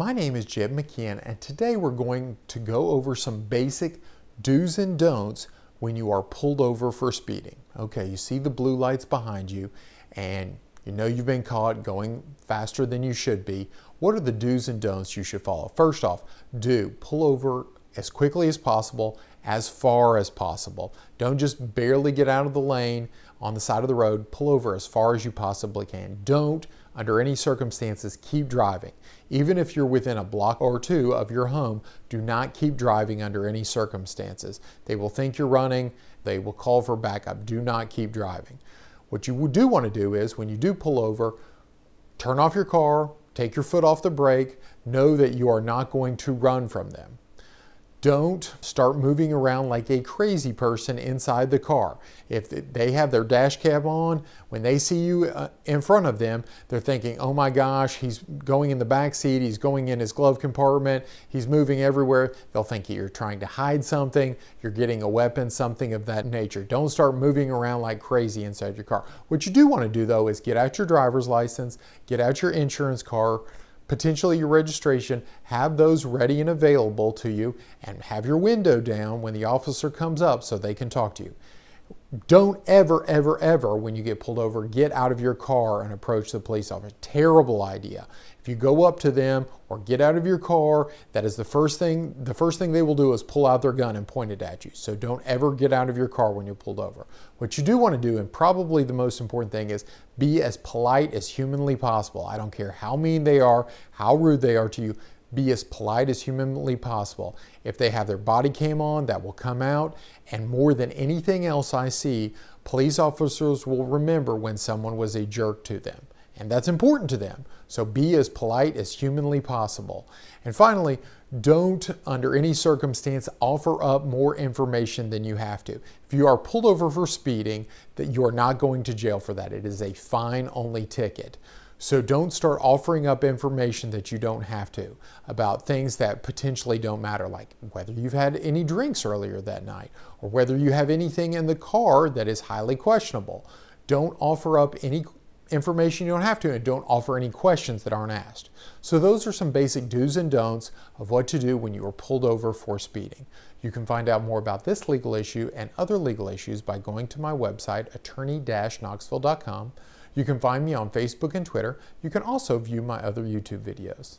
My name is Jeb McKeon, and today we're going to go over some basic do's and don'ts when you are pulled over for speeding. Okay, you see the blue lights behind you, and you know you've been caught going faster than you should be. What are the do's and don'ts you should follow? First off, do pull over as quickly as possible, as far as possible. Don't just barely get out of the lane on the side of the road, pull over as far as you possibly can. Don't, under any circumstances, keep driving. Even if you're within a block or two of your home, do not keep driving under any circumstances. They will think you're running, they will call for backup. Do not keep driving. What you do want to do is when you do pull over, turn off your car, take your foot off the brake, know that you are not going to run from them. Don't start moving around like a crazy person inside the car. If they have their dash cam on, when they see you uh, in front of them, they're thinking, oh my gosh, he's going in the back seat, he's going in his glove compartment, he's moving everywhere. They'll think you're trying to hide something, you're getting a weapon, something of that nature. Don't start moving around like crazy inside your car. What you do want to do though is get out your driver's license, get out your insurance card, potentially your registration, have those ready and available to you, and have your window down when the officer comes up so they can talk to you. Don't ever, ever, ever, when you get pulled over, get out of your car and approach the police officer. Terrible idea. If you go up to them or get out of your car, that is the first thing, the first thing they will do is pull out their gun and point it at you. So don't ever get out of your car when you're pulled over. What you do want to do, and probably the most important thing, is be as polite as humanly possible. I don't care how mean they are, how rude they are to you be as polite as humanly possible. If they have their body cam on, that will come out. And more than anything else I see, police officers will remember when someone was a jerk to them. And that's important to them. So be as polite as humanly possible. And finally, don't, under any circumstance, offer up more information than you have to. If you are pulled over for speeding, that you are not going to jail for that. It is a fine only ticket. So don't start offering up information that you don't have to about things that potentially don't matter, like whether you've had any drinks earlier that night or whether you have anything in the car that is highly questionable. Don't offer up any information you don't have to and don't offer any questions that aren't asked. So those are some basic do's and don'ts of what to do when you are pulled over for speeding. You can find out more about this legal issue and other legal issues by going to my website attorney-knoxville.com you can find me on Facebook and Twitter. You can also view my other YouTube videos.